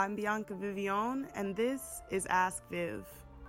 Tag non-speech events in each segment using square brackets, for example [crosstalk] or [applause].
I'm Bianca Vivione, and this is Ask Viv.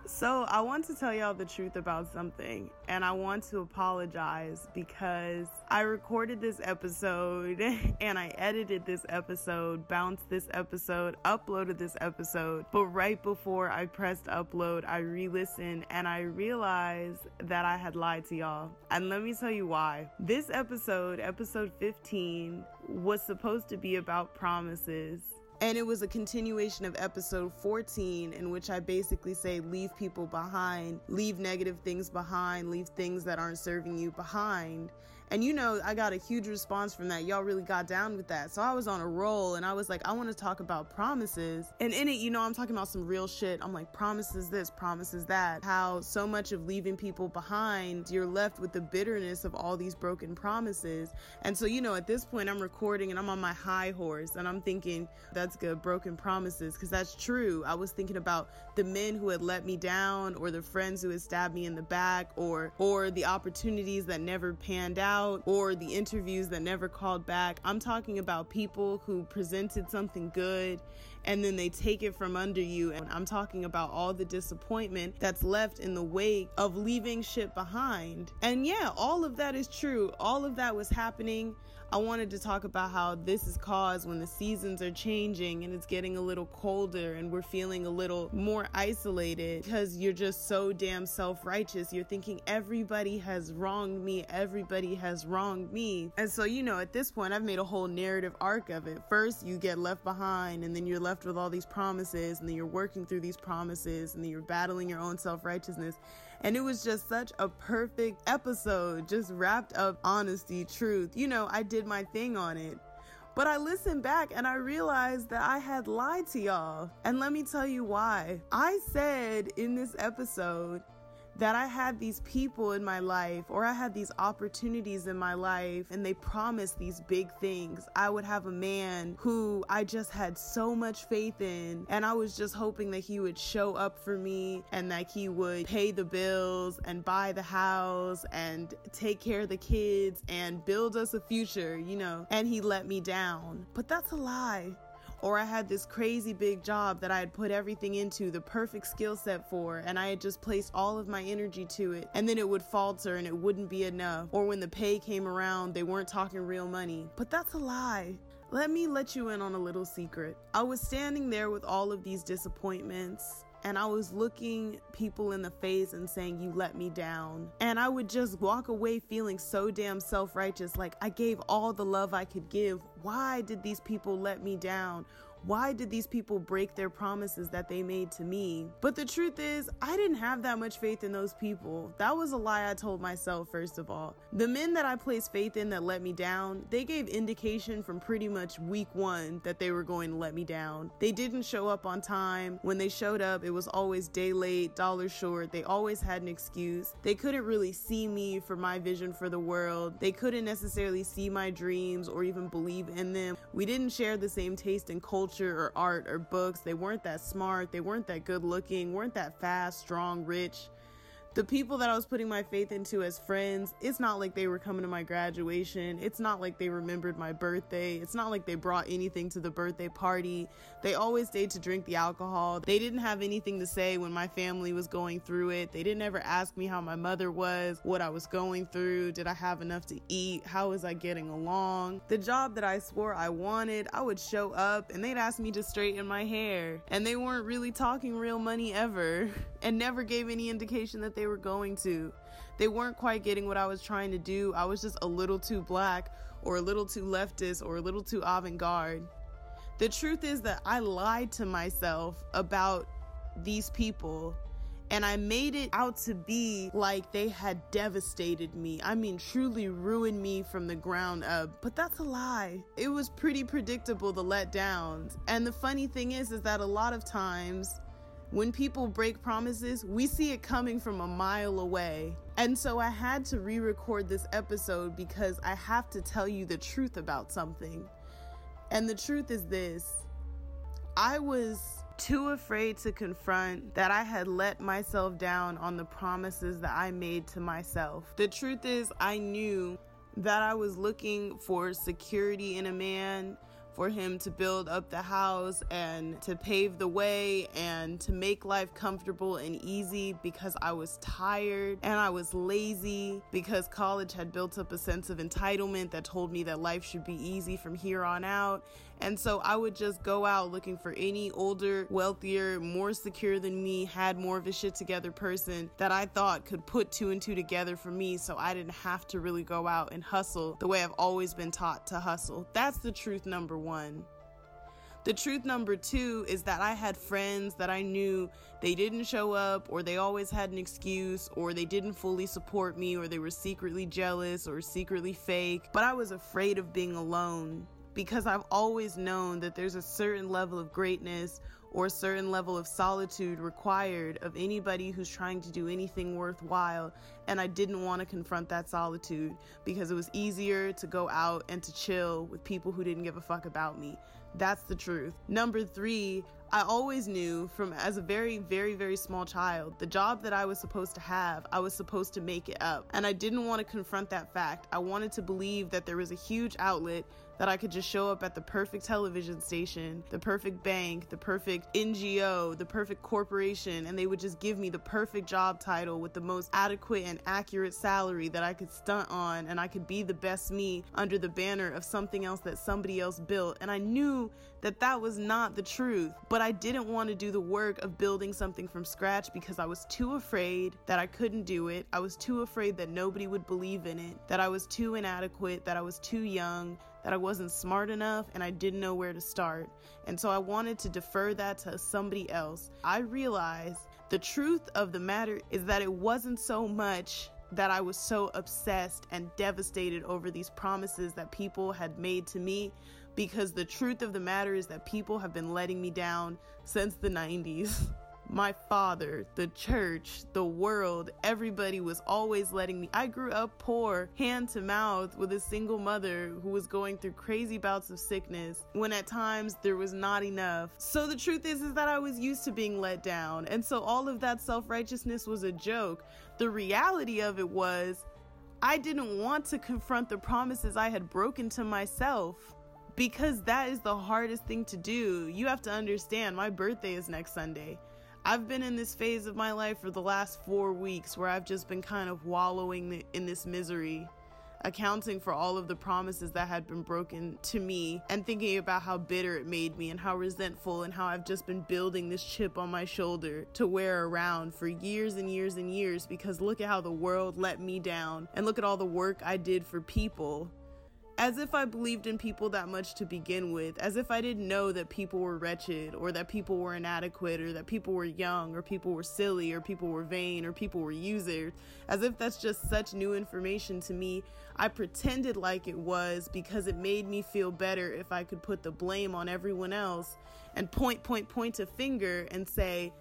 So, I want to tell y'all the truth about something, and I want to apologize because I recorded this episode [laughs] and I edited this episode, bounced this episode, uploaded this episode, but right before I pressed upload, I re listened and I realized that I had lied to y'all. And let me tell you why. This episode, episode 15, was supposed to be about promises and it was a continuation of episode 14, in which I basically say, leave people behind, leave negative things behind, leave things that aren't serving you behind. And you know, I got a huge response from that. Y'all really got down with that. So I was on a roll and I was like, I want to talk about promises. And in it, you know, I'm talking about some real shit. I'm like, promises this, promises that. How so much of leaving people behind, you're left with the bitterness of all these broken promises. And so, you know, at this point, I'm recording and I'm on my high horse and I'm thinking, that's good, broken promises, because that's true. I was thinking about the men who had let me down or the friends who had stabbed me in the back or or the opportunities that never panned out out or the interviews that never called back. I'm talking about people who presented something good and then they take it from under you. And I'm talking about all the disappointment that's left in the wake of leaving shit behind. And yeah, all of that is true. All of that was happening. I wanted to talk about how this is caused when the seasons are changing and it's getting a little colder and we're feeling a little more isolated because you're just so damn self righteous. You're thinking everybody has wronged me, everybody has wronged me. And so, you know, at this point, I've made a whole narrative arc of it. First, you get left behind and then you're left left with all these promises and then you're working through these promises and then you're battling your own self-righteousness and it was just such a perfect episode just wrapped up honesty truth you know i did my thing on it but I listened back and I realized that I had lied to y'all. And let me tell you why. I said in this episode that I had these people in my life or I had these opportunities in my life and they promised these big things. I would have a man who I just had so much faith in and I was just hoping that he would show up for me and that he would pay the bills and buy the house and take care of the kids and build us a future, you know. And he let me down. But that's a lie or I had this crazy big job that I had put everything into, the perfect skill set for, and I had just placed all of my energy to it, and then it would falter and it wouldn't be enough. Or when the pay came around, they weren't talking real money. But that's a lie. Let me let you in on a little secret. I was standing there with all of these disappointments and I was looking people in the face and saying, You let me down. And I would just walk away feeling so damn self righteous, like I gave all the love I could give. Why did these people let me down? Why did these people break their promises that they made to me? But the truth is, I didn't have that much faith in those people. That was a lie I told myself, first of all. The men that I placed faith in that let me down, they gave indication from pretty much week one that they were going to let me down. They didn't show up on time. When they showed up, it was always day late, dollar short. They always had an excuse. They couldn't really see me for my vision for the world. They couldn't necessarily see my dreams or even believe in them. We didn't share the same taste and culture culture or art or books. They weren't that smart, they weren't that good looking, weren't that fast, strong, rich the people that I was putting my faith into as friends, it's not like they were coming to my graduation. It's not like they remembered my birthday. It's not like they brought anything to the birthday party. They always stayed to drink the alcohol. They didn't have anything to say when my family was going through it. They didn't ever ask me how my mother was, what I was going through, did I have enough to eat, how was I getting along. The job that I swore I wanted, I would show up and they'd ask me to straighten my hair. And they weren't really talking real money ever [laughs] and never gave any indication that they were going to. They weren't quite getting what I was trying to do. I was just a little too black or a little too leftist or a little too avant garde. The truth is that I lied to myself about these people and I made it out to be like they had devastated me. I mean, truly ruined me from the ground up. But that's a lie. It was pretty predictable, the letdowns. And the funny thing is, is that a lot of times when people break promises, we see it coming from a mile away. And so I had to re record this episode because I have to tell you the truth about something. And the truth is this I was too afraid to confront that I had let myself down on the promises that I made to myself. The truth is, I knew that I was looking for security in a man for him to build up the house and to pave the way and to make life comfortable and easy because I was tired and I was lazy because college had built up a sense of entitlement that told me that life should be easy from here on out. And so I would just go out looking for any older, wealthier, more secure than me, had more of a shit together person that I thought could put two and two together for me so I didn't have to really go out and hustle the way I've always been taught to hustle. That's the truth number one. The truth number two is that I had friends that I knew they didn't show up, or they always had an excuse, or they didn't fully support me, or they were secretly jealous or secretly fake. But I was afraid of being alone because I've always known that there's a certain level of greatness or a certain level of solitude required of anybody who's trying to do anything worthwhile. And I didn't want to confront that solitude because it was easier to go out and to chill with people who didn't give a fuck about me. That's the truth. Number three, I always knew from as a very, very, very small child, the job that I was supposed to have, I was supposed to make it up. And I didn't want to confront that fact. I wanted to believe that there was a huge outlet that I could just show up at the perfect television station, the perfect bank, the perfect NGO, the perfect corporation, and they would just give me the perfect job title with the most adequate and accurate salary that I could stunt on, and I could be the best me under the banner of something else that somebody else built. And I knew that that was not the truth, but I didn't want to do the work of building something from scratch because I was too afraid that I couldn't do it. I was too afraid that nobody would believe in it, that I was too inadequate, that I was too young, that I wasn't smart enough and I didn't know where to start. And so I wanted to defer that to somebody else. I realized the truth of the matter is that it wasn't so much that I was so obsessed and devastated over these promises that people had made to me because the truth of the matter is that people have been letting me down since the 90s. [laughs] my father, the church, the world, everybody was always letting me. I grew up poor, hand to mouth, with a single mother who was going through crazy bouts of sickness when at times there was not enough. So the truth is is that I was used to being let down. And so all of that self-righteousness was a joke. The reality of it was I didn't want to confront the promises I had broken to myself because that is the hardest thing to do. You have to understand, my birthday is next Sunday. I've been in this phase of my life for the last four weeks where I've just been kind of wallowing in this misery, accounting for all of the promises that had been broken to me and thinking about how bitter it made me and how resentful and how I've just been building this chip on my shoulder to wear around for years and years and years because look at how the world let me down and look at all the work I did for people as if I believed in people that much to begin with, as if I didn't know that people were wretched, or that people were inadequate, or that people were young, or people were silly, or people were vain, or people were users, as if that's just such new information to me. I pretended like it was because it made me feel better if I could put the blame on everyone else and point, point, point a finger and say,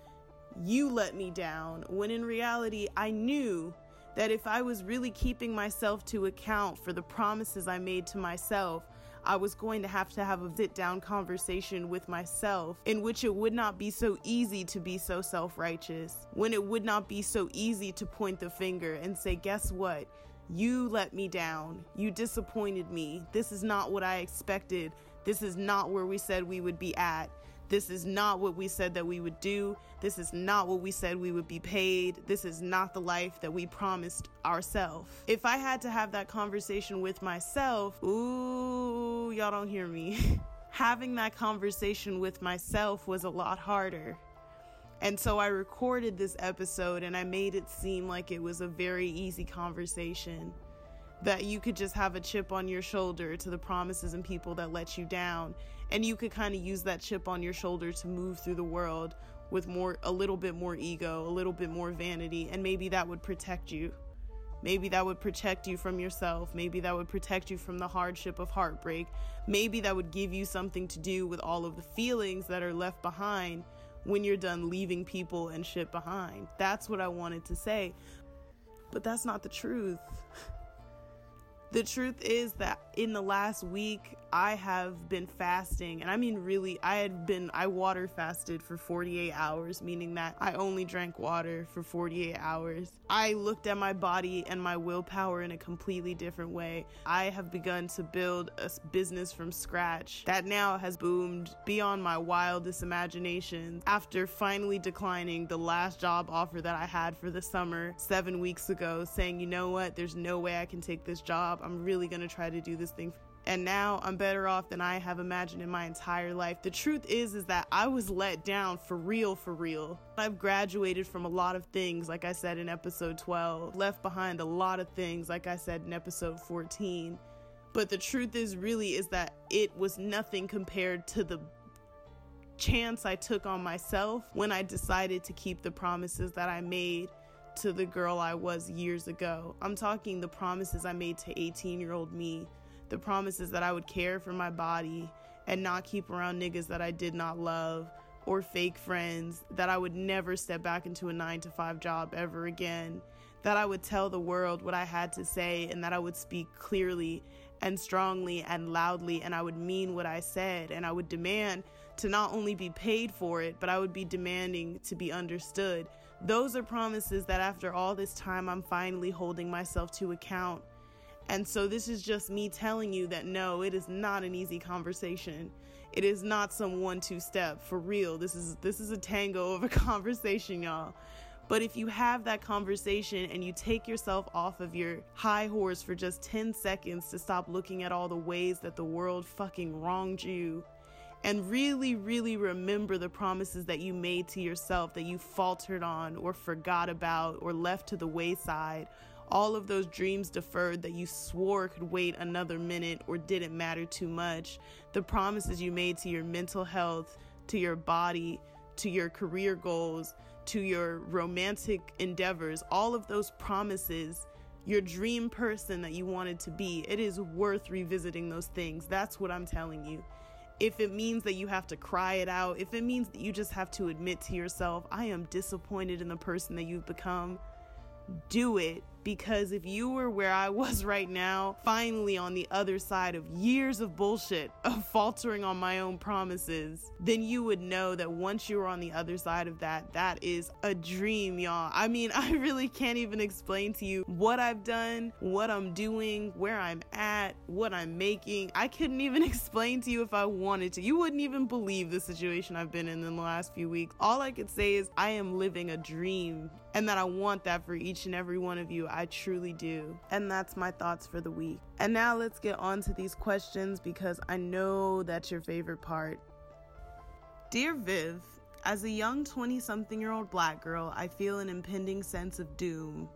You let me down, when in reality, I knew that if I was really keeping myself to account for the promises I made to myself, I was going to have to have a sit down conversation with myself in which it would not be so easy to be so self righteous, when it would not be so easy to point the finger and say, Guess what? You let me down. You disappointed me. This is not what I expected. This is not where we said we would be at. This is not what we said that we would do. This is not what we said we would be paid. This is not the life that we promised ourselves. If I had to have that conversation with myself, ooh, y'all don't hear me. [laughs] Having that conversation with myself was a lot harder. And so I recorded this episode and I made it seem like it was a very easy conversation that you could just have a chip on your shoulder to the promises and people that let you down and you could kind of use that chip on your shoulder to move through the world with more a little bit more ego, a little bit more vanity and maybe that would protect you. Maybe that would protect you from yourself. Maybe that would protect you from the hardship of heartbreak. Maybe that would give you something to do with all of the feelings that are left behind when you're done leaving people and shit behind. That's what I wanted to say. But that's not the truth. [laughs] The truth is that in the last week, I have been fasting, and I mean, really, I had been, I water fasted for 48 hours, meaning that I only drank water for 48 hours. I looked at my body and my willpower in a completely different way. I have begun to build a business from scratch that now has boomed beyond my wildest imaginations after finally declining the last job offer that I had for the summer seven weeks ago, saying, you know what, there's no way I can take this job. I'm really gonna try to do this thing and now I'm better off than I have imagined in my entire life. The truth is is that I was let down for real for real. I've graduated from a lot of things like I said in episode 12, left behind a lot of things like I said in episode 14. But the truth is really is that it was nothing compared to the chance I took on myself when I decided to keep the promises that I made to the girl I was years ago. I'm talking the promises I made to 18 year old me, the promises that I would care for my body and not keep around niggas that I did not love or fake friends, that I would never step back into a nine to five job ever again, that I would tell the world what I had to say and that I would speak clearly and strongly and loudly and I would mean what I said and I would demand to not only be paid for it, but I would be demanding to be understood. Those are promises that after all this time, I'm finally holding myself to account. And so, this is just me telling you that no, it is not an easy conversation. It is not some one two step for real. This is this is a tango of a [laughs] conversation, y'all. But if you have that conversation and you take yourself off of your high horse for just 10 seconds to stop looking at all the ways that the world fucking wronged you and really, really remember the promises that you made to yourself that you faltered on or forgot about or left to the wayside. All of those dreams deferred that you swore could wait another minute or didn't matter too much. The promises you made to your mental health, to your body, to your career goals, to your romantic endeavors, all of those promises your dream person that you wanted to be, it is worth revisiting those things. That's what I'm telling you if it means that you have to cry it out, if it means that you just have to admit to yourself, I am disappointed in the person that you've become, do it because if you were where I was [laughs] right now, finally on the other side of years of bullshit, [laughs] of faltering on my own promises, then you would know that once you were on the other side of that, that is a dream, y'all. I mean, [laughs] I really can't even explain to you what I've done, what I'm doing, where I'm at, what I'm making. I couldn't even explain to you if I wanted to. You wouldn't even believe the situation I've been in in the last few weeks. All I could say is I am living a dream and that I want that for each and every one of you. I truly do. And that's my thoughts for the week. And now let's get on to these questions because I know that's your favorite part. Dear Viv, as a young 20 something year old black girl, I feel an impending sense of doom.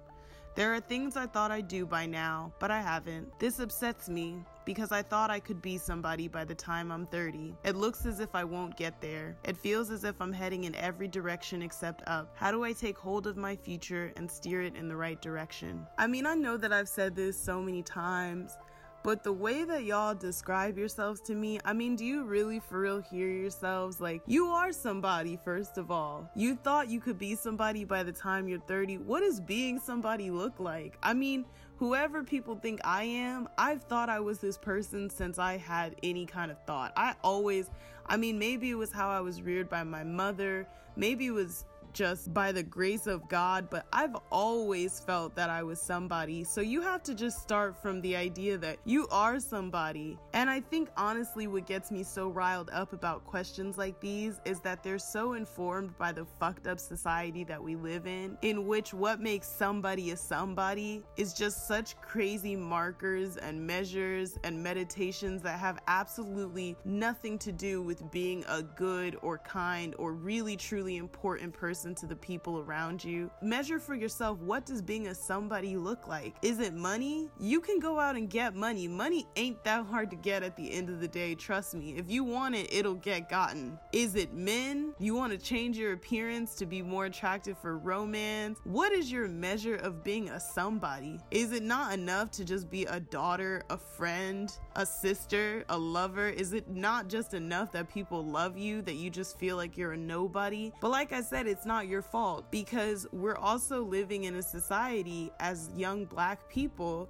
There are things I thought I'd do by now, but I haven't. This upsets me because I thought I could be somebody by the time I'm 30. It looks as if I won't get there. It feels as if I'm heading in every direction except up. How do I take hold of my future and steer it in the right direction? I mean, I know that I've said this so many times, but the way that y'all describe yourselves to me, I mean, do you really for real hear yourselves? Like, you are somebody, first of all. You thought you could be somebody by the time you're 30. What does being somebody look like? I mean, whoever people think I am, I've thought I was this person since I had any kind of thought. I always, I mean, maybe it was how I was reared by my mother, maybe it was just by the grace of God, but I've always felt that I was somebody. So you have to just start from the idea that you are somebody. And I think honestly, what gets me so riled up about questions like these is that they're so informed by the fucked up society that we live in, in which what makes somebody a somebody is just such crazy markers and measures and meditations that have absolutely nothing to do with being a good or kind or really truly important person listen to the people around you. Measure for yourself what does being a somebody look like? Is it money? You can go out and get money. Money ain't that hard to get at the end of the day, trust me. If you want it, it'll get gotten. Is it men? You want to change your appearance to be more attractive for romance? What is your measure of being a somebody? Is it not enough to just be a daughter, a friend, a sister, a lover? Is it not just enough that people love you, that you just feel like you're a nobody? But like I said, it's not not your fault because we're also living in a society as young black people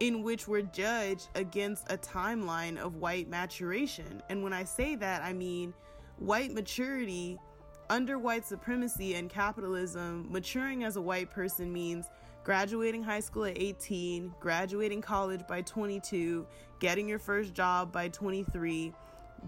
in which we're judged against a timeline of white maturation. And when I say that, I mean white maturity under white supremacy and capitalism, maturing as a white person means graduating high school at 18, graduating college by 22, getting your first job by 23,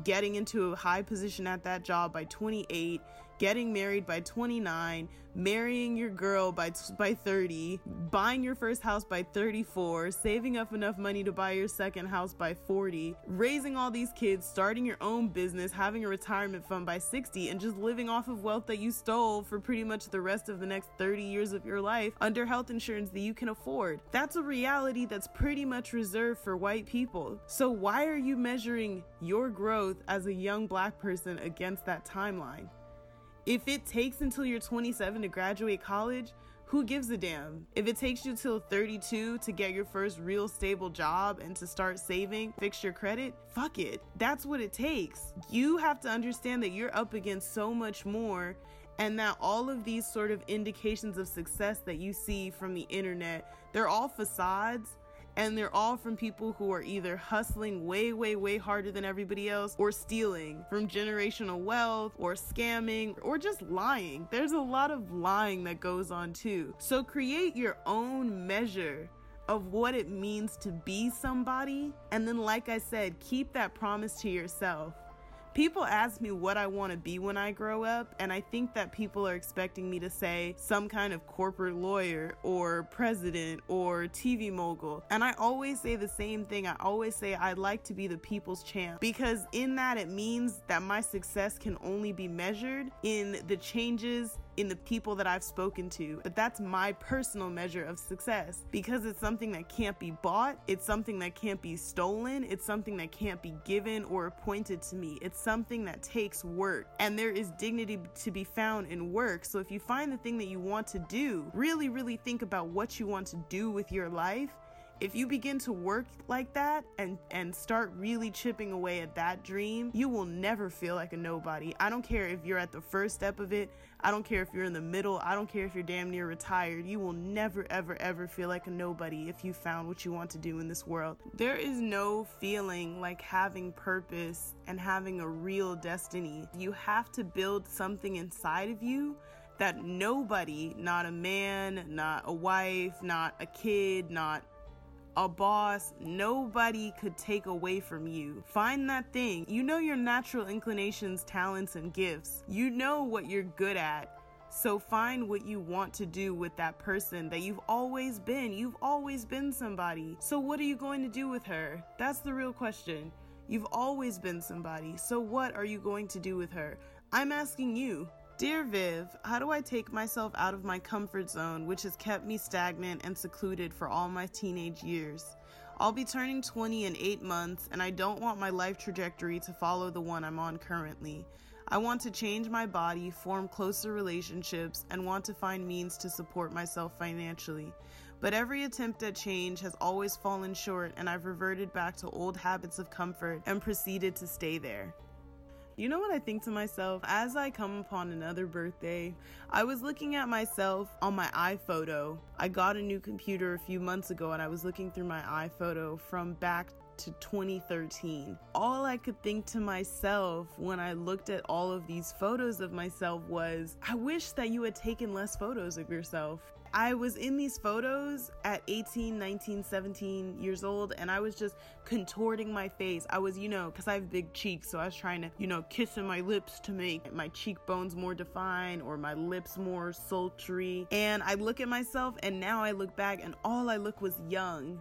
getting into a high position at that job by 28, getting married by 29, marrying your girl by by 30, buying your first house by 34, saving up enough money to buy your second house by 40, raising all these kids, starting your own business, having a retirement fund by 60 and just living off of wealth that you stole for pretty much the rest of the next 30 years of your life under health insurance that you can afford. That's a reality that's pretty much reserved for white people. So why are you measuring your growth as a young black person against that timeline? If it takes until you're 27 to graduate college, who gives a damn? If it takes you till 32 to get your first real stable job and to start saving, fix your credit, fuck it. That's what it takes. You have to understand that you're up against so much more and that all of these sort of indications of success that you see from the internet, they're all facades and they're all from people who are either hustling way, way, way harder than everybody else or stealing from generational wealth or scamming or just lying. There's a lot of lying that goes on too. So create your own measure of what it means to be somebody. And then, like I said, keep that promise to yourself. People ask me what I want to be when I grow up, and I think that people are expecting me to say some kind of corporate lawyer or president or TV mogul. And I always say the same thing. I always say I'd like to be the people's champ because in that it means that my success can only be measured in the changes in the people that I've spoken to. But that's my personal measure of success because it's something that can't be bought, it's something that can't be stolen, it's something that can't be given or appointed to me. It's something that takes work, and there is dignity to be found in work. So if you find the thing that you want to do, really, really think about what you want to do with your life if you begin to work like that and and start really chipping away at that dream, you will never feel like a nobody. I don't care if you're at the first step of it. I don't care if you're in the middle. I don't care if you're damn near retired. You will never ever ever feel like a nobody if you found what you want to do in this world. There is no feeling like having purpose and having a real destiny. You have to build something inside of you that nobody, not a man, not a wife, not a kid, not a boss, nobody could take away from you. Find that thing. You know your natural inclinations, talents, and gifts. You know what you're good at. So find what you want to do with that person that you've always been. You've always been somebody. So what are you going to do with her? That's the real question. You've always been somebody. So what are you going to do with her? I'm asking you. Dear Viv, how do I take myself out of my comfort zone, which has kept me stagnant and secluded for all my teenage years? I'll be turning 20 in eight months, and I don't want my life trajectory to follow the one I'm on currently. I want to change my body, form closer relationships, and want to find means to support myself financially. But every attempt at change has always fallen short, and I've reverted back to old habits of comfort and proceeded to stay there. You know what I think to myself? As I come upon another birthday, I was looking at myself on my iPhoto. I got a new computer a few months ago and I was looking through my iPhoto from back to 2013. All I could think to myself when I looked at all of these photos of myself was, I wish that you had taken less photos of yourself. I was in these photos at 18, 19, 17 years old, and I was just contorting my face. I was, you know, because I have big cheeks, so I was trying to, you know, kissing my lips to make my cheekbones more defined or my lips more sultry. And I look at myself, and now I look back, and all I look was young.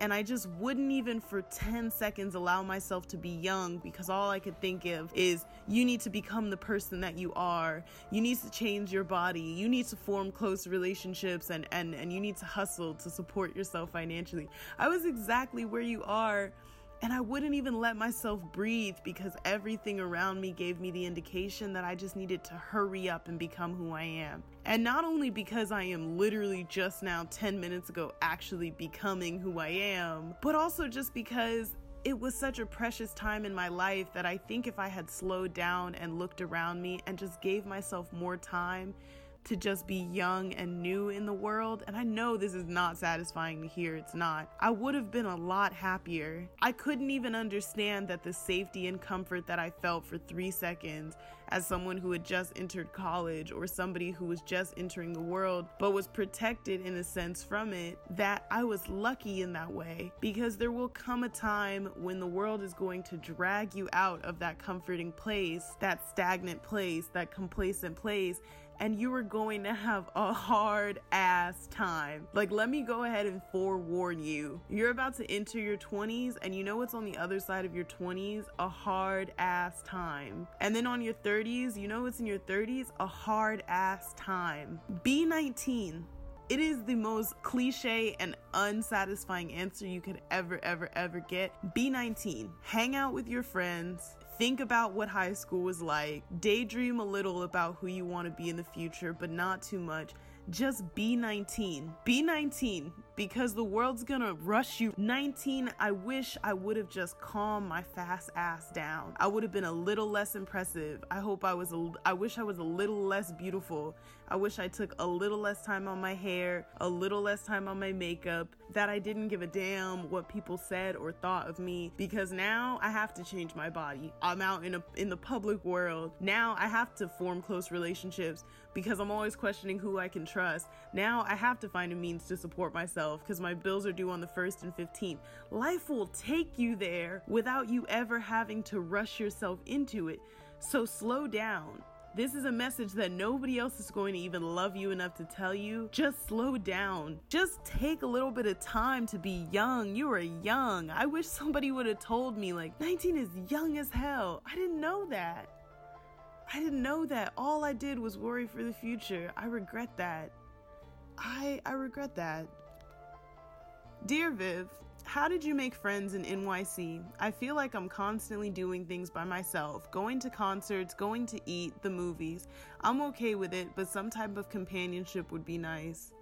And I just wouldn't even for 10 seconds allow myself to be young because all I could think of is you need to become the person that you are. You need to change your body. You need to form close relationships and, and, and you need to hustle to support yourself financially. I was exactly where you are and I wouldn't even let myself breathe because everything around me gave me the indication that I just needed to hurry up and become who I am. And not only because I am literally just now 10 minutes ago actually becoming who I am, but also just because it was such a precious time in my life that I think if I had slowed down and looked around me and just gave myself more time, to just be young and new in the world. And I know this is not satisfying to hear, it's not. I would have been a lot happier. I couldn't even understand that the safety and comfort that I felt for three seconds as someone who had just entered college or somebody who was just entering the world but was protected in a sense from it, that I was lucky in that way because there will come a time when the world is going to drag you out of that comforting place, that stagnant place, that complacent place and you are going to have a hard ass time. Like, let me go ahead and forewarn you. You're about to enter your 20s, and you know what's on the other side of your 20s? A hard ass time. And then on your 30s, you know what's in your 30s? A hard ass time. Be 19. It is the most cliche and unsatisfying answer you could ever, ever, ever get. Be 19. Hang out with your friends Think about what high school was like. Daydream a little about who you want to be in the future, but not too much. Just be 19. Be 19 because the world's gonna rush you. 19, I wish I would have just calmed my fast ass down. I would have been a little less impressive. I hope I was a, I wish I was a little less beautiful. I wish I took a little less time on my hair, a little less time on my makeup, that I didn't give a damn what people said or thought of me because now I have to change my body. I'm out in a in the public world. Now I have to form close relationships because I'm always questioning who I can trust. Now I have to find a means to support myself because my bills are due on the 1st and 15th. Life will take you there without you ever having to rush yourself into it. So slow down. This is a message that nobody else is going to even love you enough to tell you. Just slow down. Just take a little bit of time to be young. You are young. I wish somebody would have told me, like, 19 is young as hell. I didn't know that. I didn't know that. All I did was worry for the future. I regret that. I I regret that. Dear Viv, how did you make friends in NYC? I feel like I'm constantly doing things by myself, going to concerts, going to eat, the movies. I'm okay with it, but some type of companionship would be nice.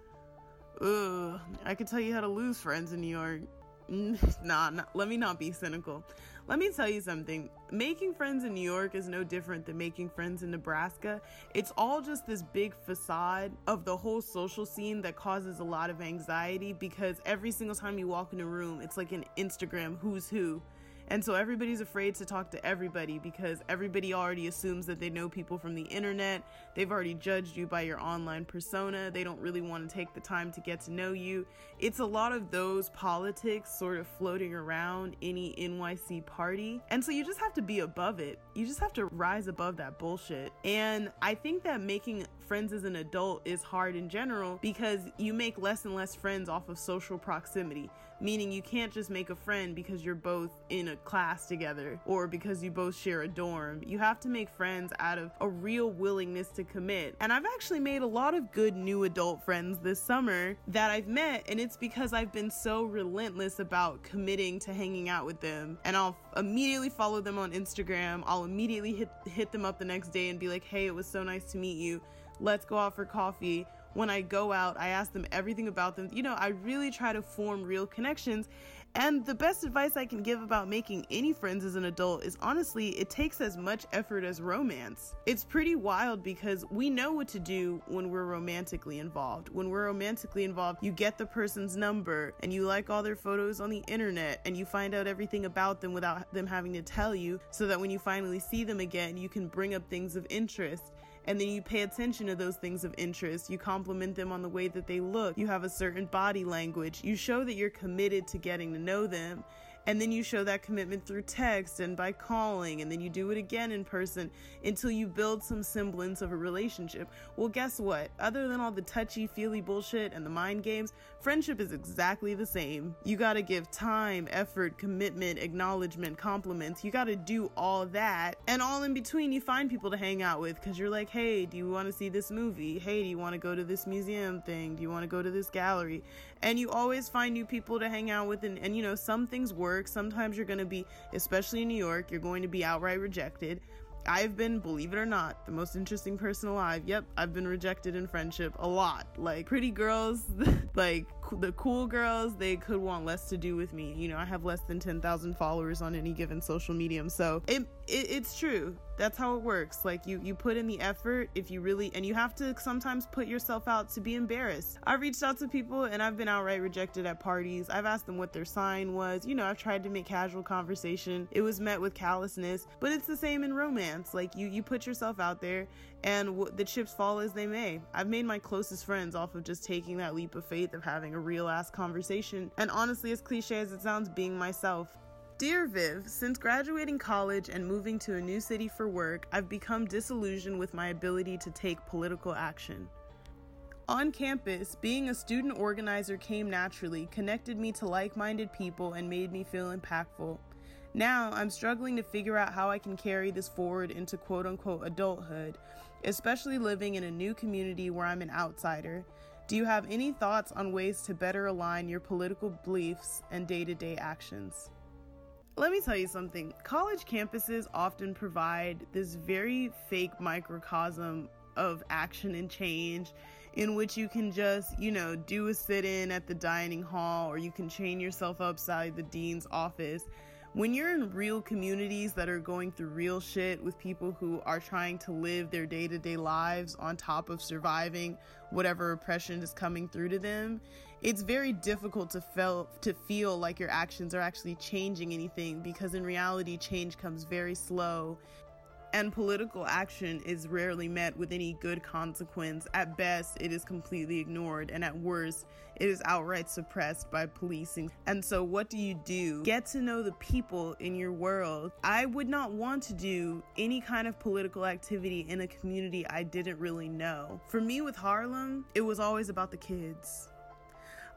Ugh, I could tell you how to lose friends in New York. [laughs] nah, nah, let me not be cynical. Let me tell you something. Making friends in New York is no different than making friends in Nebraska. It's all just this big facade of the whole social scene that causes a lot of anxiety because every single time you walk in a room, it's like an Instagram who's who. And so everybody's afraid to talk to everybody because everybody already assumes that they know people from the internet. They've already judged you by your online persona. They don't really want to take the time to get to know you. It's a lot of those politics sort of floating around any NYC party. And so you just have to be above it. You just have to rise above that bullshit. And I think that making friends as an adult is hard in general because you make less and less friends off of social proximity meaning you can't just make a friend because you're both in a class together or because you both share a dorm. You have to make friends out of a real willingness to commit. And I've actually made a lot of good new adult friends this summer that I've met, and it's because I've been so relentless about committing to hanging out with them. And I'll immediately follow them on Instagram. I'll immediately hit hit them up the next day and be like, "Hey, it was so nice to meet you. Let's go out for coffee." When I go out, I ask them everything about them. You know, I really try to form real connections. And the best advice I can give about making any friends as an adult is honestly, it takes as much effort as romance. It's pretty wild because we know what to do when we're romantically involved. When we're romantically involved, you get the person's number and you like all their photos on the internet and you find out everything about them without them having to tell you so that when you finally see them again, you can bring up things of interest and then you pay attention to those things of interest. You compliment them on the way that they look. You have a certain body language. You show that you're committed to getting to know them. And then you show that commitment through text and by calling, and then you do it again in person until you build some semblance of a relationship. Well, guess what? Other than all the touchy feely bullshit and the mind games, friendship is exactly the same. You gotta give time, effort, commitment, acknowledgement, compliments. You gotta do all that. And all in between, you find people to hang out with because you're like, hey, do you wanna see this movie? Hey, do you wanna go to this museum thing? Do you wanna go to this gallery? And you always find new people to hang out with, and, and you know, some things work. Sometimes you're going to be, especially in New York, you're going to be outright rejected. I've been, believe it or not, the most interesting person alive. Yep, I've been rejected in friendship a lot. Like pretty girls, [laughs] like the cool girls they could want less to do with me you know i have less than 10,000 followers on any given social medium so it, it, it's true that's how it works. Like you you put in the effort if you really and you have to sometimes put yourself out to be embarrassed. I've reached out to people and i've been outright rejected at parties. I've asked them what their sign was. You know i've tried to make casual conversation. It was met with callousness but it's the same in romance. Like you you put yourself out there and w- the chips fall as they may. I've made my closest friends off of just taking that leap of faith of having a real ass conversation. And honestly as cliche as it sounds being myself Dear Viv, since graduating college and moving to a new city for work, I've become disillusioned with my ability to take political action. On campus, being a student organizer came naturally, connected me to like minded people, and made me feel impactful. Now, I'm struggling to figure out how I can carry this forward into quote unquote adulthood, especially living in a new community where I'm an outsider. Do you have any thoughts on ways to better align your political beliefs and day to day actions? Let me tell you something. College campuses often provide this very fake microcosm of action and change in which you can just, you know, do a sit in at the dining hall or you can chain yourself upside the dean's office. When you're in real communities that are going through real shit with people who are trying to live their day to day lives on top of surviving whatever oppression is coming through to them, it's very difficult to feel to feel like your actions are actually changing anything because in reality change comes very slow and political action is rarely met with any good consequence. At best, it is completely ignored, and at worst, it is outright suppressed by policing. And so, what do you do? Get to know the people in your world. I would not want to do any kind of political activity in a community I didn't really know. For me, with Harlem, it was always about the kids.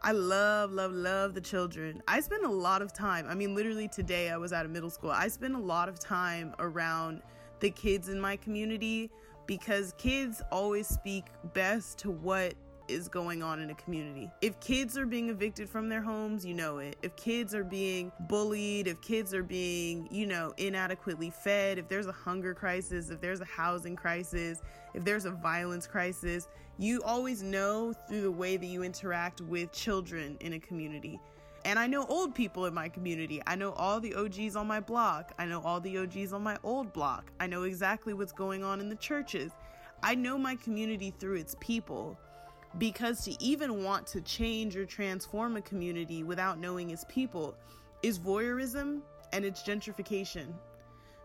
I love, love, love the children. I spend a lot of time. I mean, literally today I was at a middle school. I spend a lot of time around the kids in my community because kids always speak best to what is going on in a community. If kids are being evicted from their homes, you know it. If kids are being bullied, if kids are being, you know, inadequately fed, if there's a hunger crisis, if there's a housing crisis, if there's a violence crisis, you always know through the way that you interact with children in a community. And I know old people in my community. I know all the OGs on my block. I know all the OGs on my old block. I know exactly what's going on in the churches. I know my community through its people. Because to even want to change or transform a community without knowing its people is voyeurism and it's gentrification.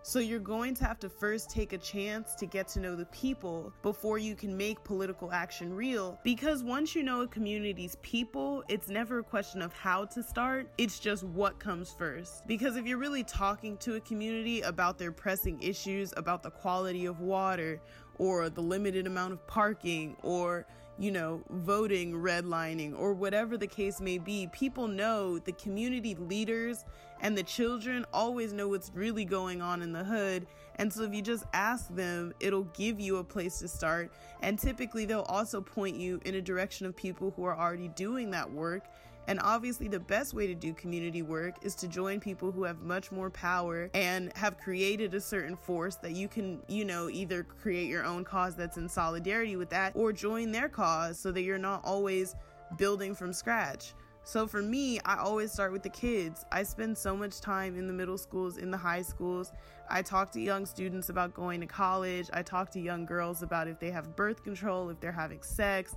So you're going to have to first take a chance to get to know the people before you can make political action real. Because once you know a community's people, it's never a question of how to start, it's just what comes first. Because if you're really talking to a community about their pressing issues, about the quality of water, or the limited amount of parking, or you know, voting, redlining, or whatever the case may be, people know the community leaders and the children always know what's really going on in the hood. And so if you just ask them, it'll give you a place to start. And typically, they'll also point you in a direction of people who are already doing that work and obviously, the best way to do community work is to join people who have much more power and have created a certain force that you can, you know, either create your own cause that's in solidarity with that or join their cause so that you're not always building from scratch. So for me, I always start with the kids. I spend so much time in the middle schools, in the high schools. I talk to young students about going to college. I talk to young girls about if they have birth control, if they're having sex,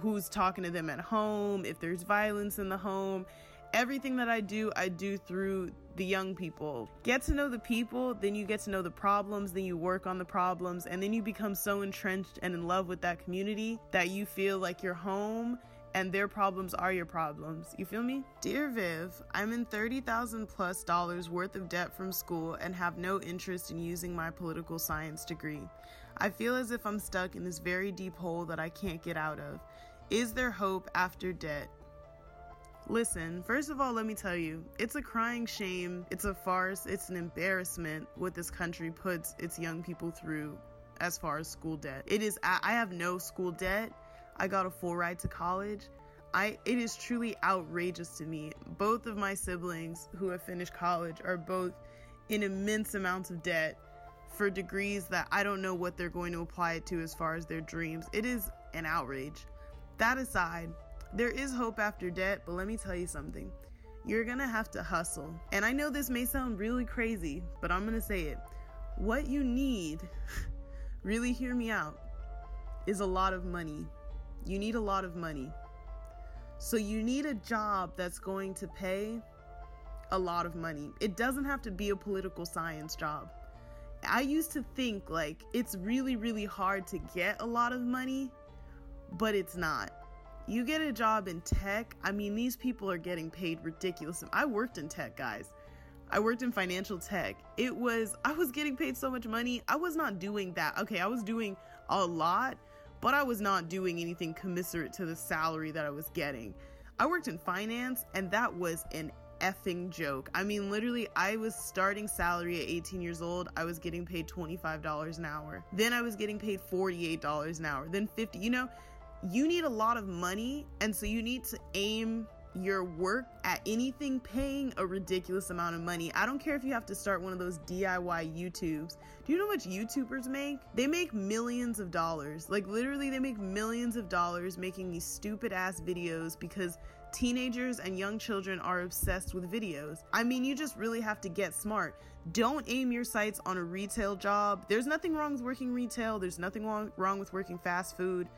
who's talking to them at home, if there's violence in the home. Everything that I do, I do through the young people. Get to know the people, then you get to know the problems, then you work on the problems, and then you become so entrenched and in love with that community that you feel like you're home and their problems are your problems. You feel me? Dear Viv, I'm in 30,000 plus dollars worth of debt from school and have no interest in using my political science degree. I feel as if I'm stuck in this very deep hole that I can't get out of. Is there hope after debt? Listen, first of all, let me tell you, it's a crying shame, it's a farce, it's an embarrassment what this country puts its young people through as far as school debt. It is, I have no school debt. I got a full ride to college. I, it is truly outrageous to me. Both of my siblings who have finished college are both in immense amounts of debt for degrees that I don't know what they're going to apply it to as far as their dreams. It is an outrage. That aside, there is hope after debt, but let me tell you something. You're gonna have to hustle. And I know this may sound really crazy, but I'm gonna say it. What you need, [laughs] really hear me out, is a lot of money. You need a lot of money. So you need a job that's going to pay a lot of money. It doesn't have to be a political science job. I used to think like it's really, really hard to get a lot of money, but it's not. You get a job in tech, I mean, these people are getting paid ridiculous. I worked in tech, guys. I worked in financial tech. It was, I was getting paid so much money. I was not doing that. Okay, I was doing a lot, but I was not doing anything commiserate to the salary that I was getting. I worked in finance, and that was an effing joke. I mean, literally, I was starting salary at 18 years old. I was getting paid $25 an hour. Then I was getting paid $48 an hour. Then 50. You know, you need a lot of money, and so you need to aim your work at anything paying a ridiculous amount of money. I don't care if you have to start one of those DIY YouTubes. Do you know how much YouTubers make? They make millions of dollars. Like literally they make millions of dollars making these stupid ass videos because teenagers and young children are obsessed with videos. I mean, you just really have to get smart. Don't aim your sights on a retail job. There's nothing wrong with working retail. There's nothing wrong wrong with working fast food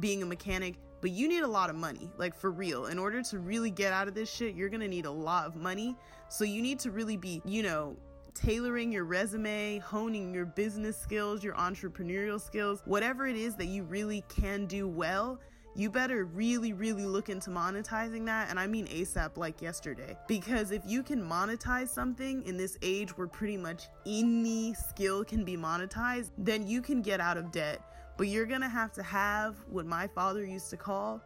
being a mechanic, but you need a lot of money, like for real. In order to really get out of this shit, you're gonna need a lot of money. So you need to really be, you know, tailoring your resume, honing your business skills, your entrepreneurial skills, whatever it is that you really can do well. You better really, really look into monetizing that. And I mean ASAP, like yesterday. Because if you can monetize something in this age where pretty much any skill can be monetized, then you can get out of debt but you're gonna have to have what my father used to call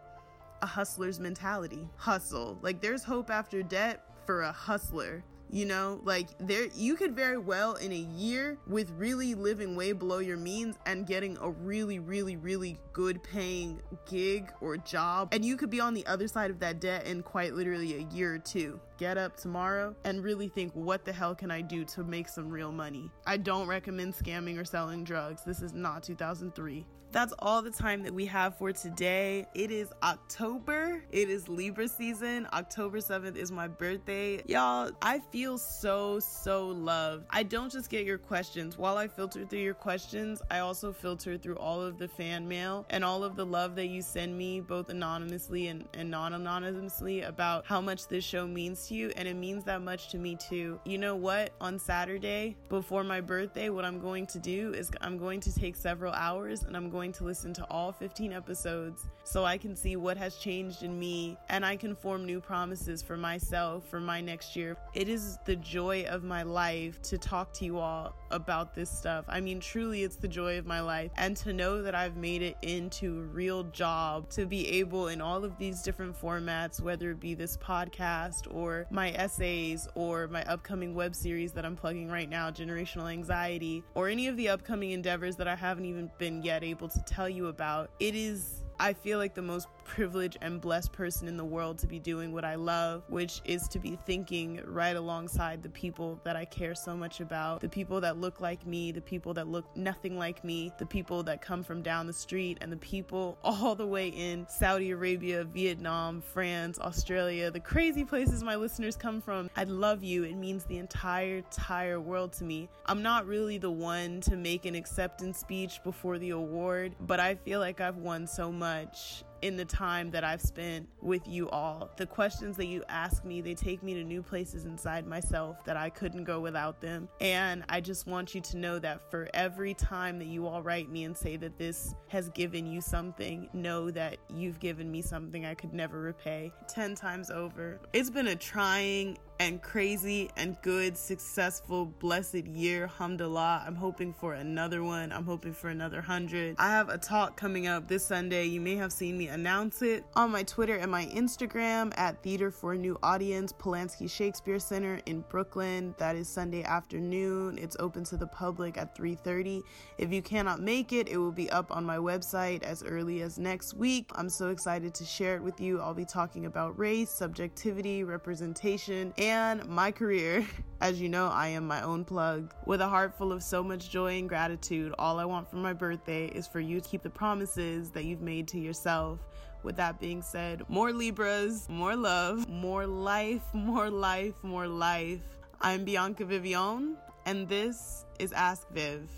a hustler's mentality. Hustle. Like there's hope after debt for a hustler. You know, like there you could very well in a year with really living way below your means and getting a really really really good paying gig or job and you could be on the other side of that debt in quite literally a year or two. Get up tomorrow and really think what the hell can I do to make some real money? I don't recommend scamming or selling drugs. This is not 2003. That's all the time that we have for today. It is October. It is Libra season. October 7th is my birthday. Y'all, I feel so, so loved. I don't just get your questions. While I filter through your questions, I also filter through all of the fan mail and all of the love that you send me, both anonymously and, and non anonymously, about how much this show means you. And it means that much to me too. You know what? On Saturday, before my birthday, what I'm going to do is I'm going to take several hours and I'm going to listen to all 15 episodes so I can see what has changed in me and I can form new promises for myself for my next year. It is the joy of my life to talk to you all about this stuff. I mean, truly, it's the joy of my life. And to know that I've made it into a real job to be able in all of these different formats, whether it be this podcast or my essays or my upcoming web series that I'm plugging right now, Generational Anxiety, or any of the upcoming endeavors that I haven't even been yet able to tell you about. It is I feel like the most privileged and blessed person in the world to be doing what I love, which is to be thinking right alongside the people that I care so much about, the people that look like me, the people that look nothing like me, the people that come from down the street, and the people [laughs] all the way in Saudi Arabia, Vietnam, France, Australia, the crazy places my listeners come from. I love you. It means the entire, entire world to me. I'm not really the one to make an acceptance speech before the award, but I feel like I've won so much much in the time that I've spent with you all. The questions that you ask me, they take me to new places inside myself that I couldn't go without them. And I just want you to know that for every time that you all write me and say that this has given you something, know that you've given me something I could never repay 10 times over. It's been a trying and crazy and good, successful, blessed year. Alhamdulillah. I'm hoping for another one. I'm hoping for another hundred. I have a talk coming up this Sunday. You may have seen me announce it on my Twitter and my Instagram at Theater for a New Audience, Polonsky Shakespeare Center in Brooklyn. That is Sunday afternoon. It's open to the public at 3:30. If you cannot make it, it will be up on my website as early as next week. I'm so excited to share it with you. I'll be talking about race, subjectivity, representation, and my career. [laughs] As you know, I am my own plug. With a heart full of so much joy and gratitude, all I want for my birthday is for you to keep the promises that you've made to yourself. With that being said, more Libras, more love, more life, [laughs] more life, more life. I'm Bianca Vivion, and this is Ask Viv.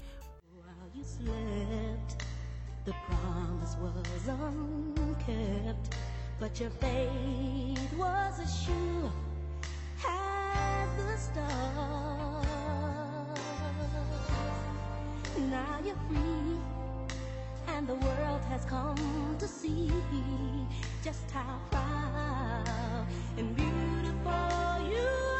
While you slept, the promise was unkept, but your faith was as Now you're free, and the world has come to see just how proud and beautiful you are.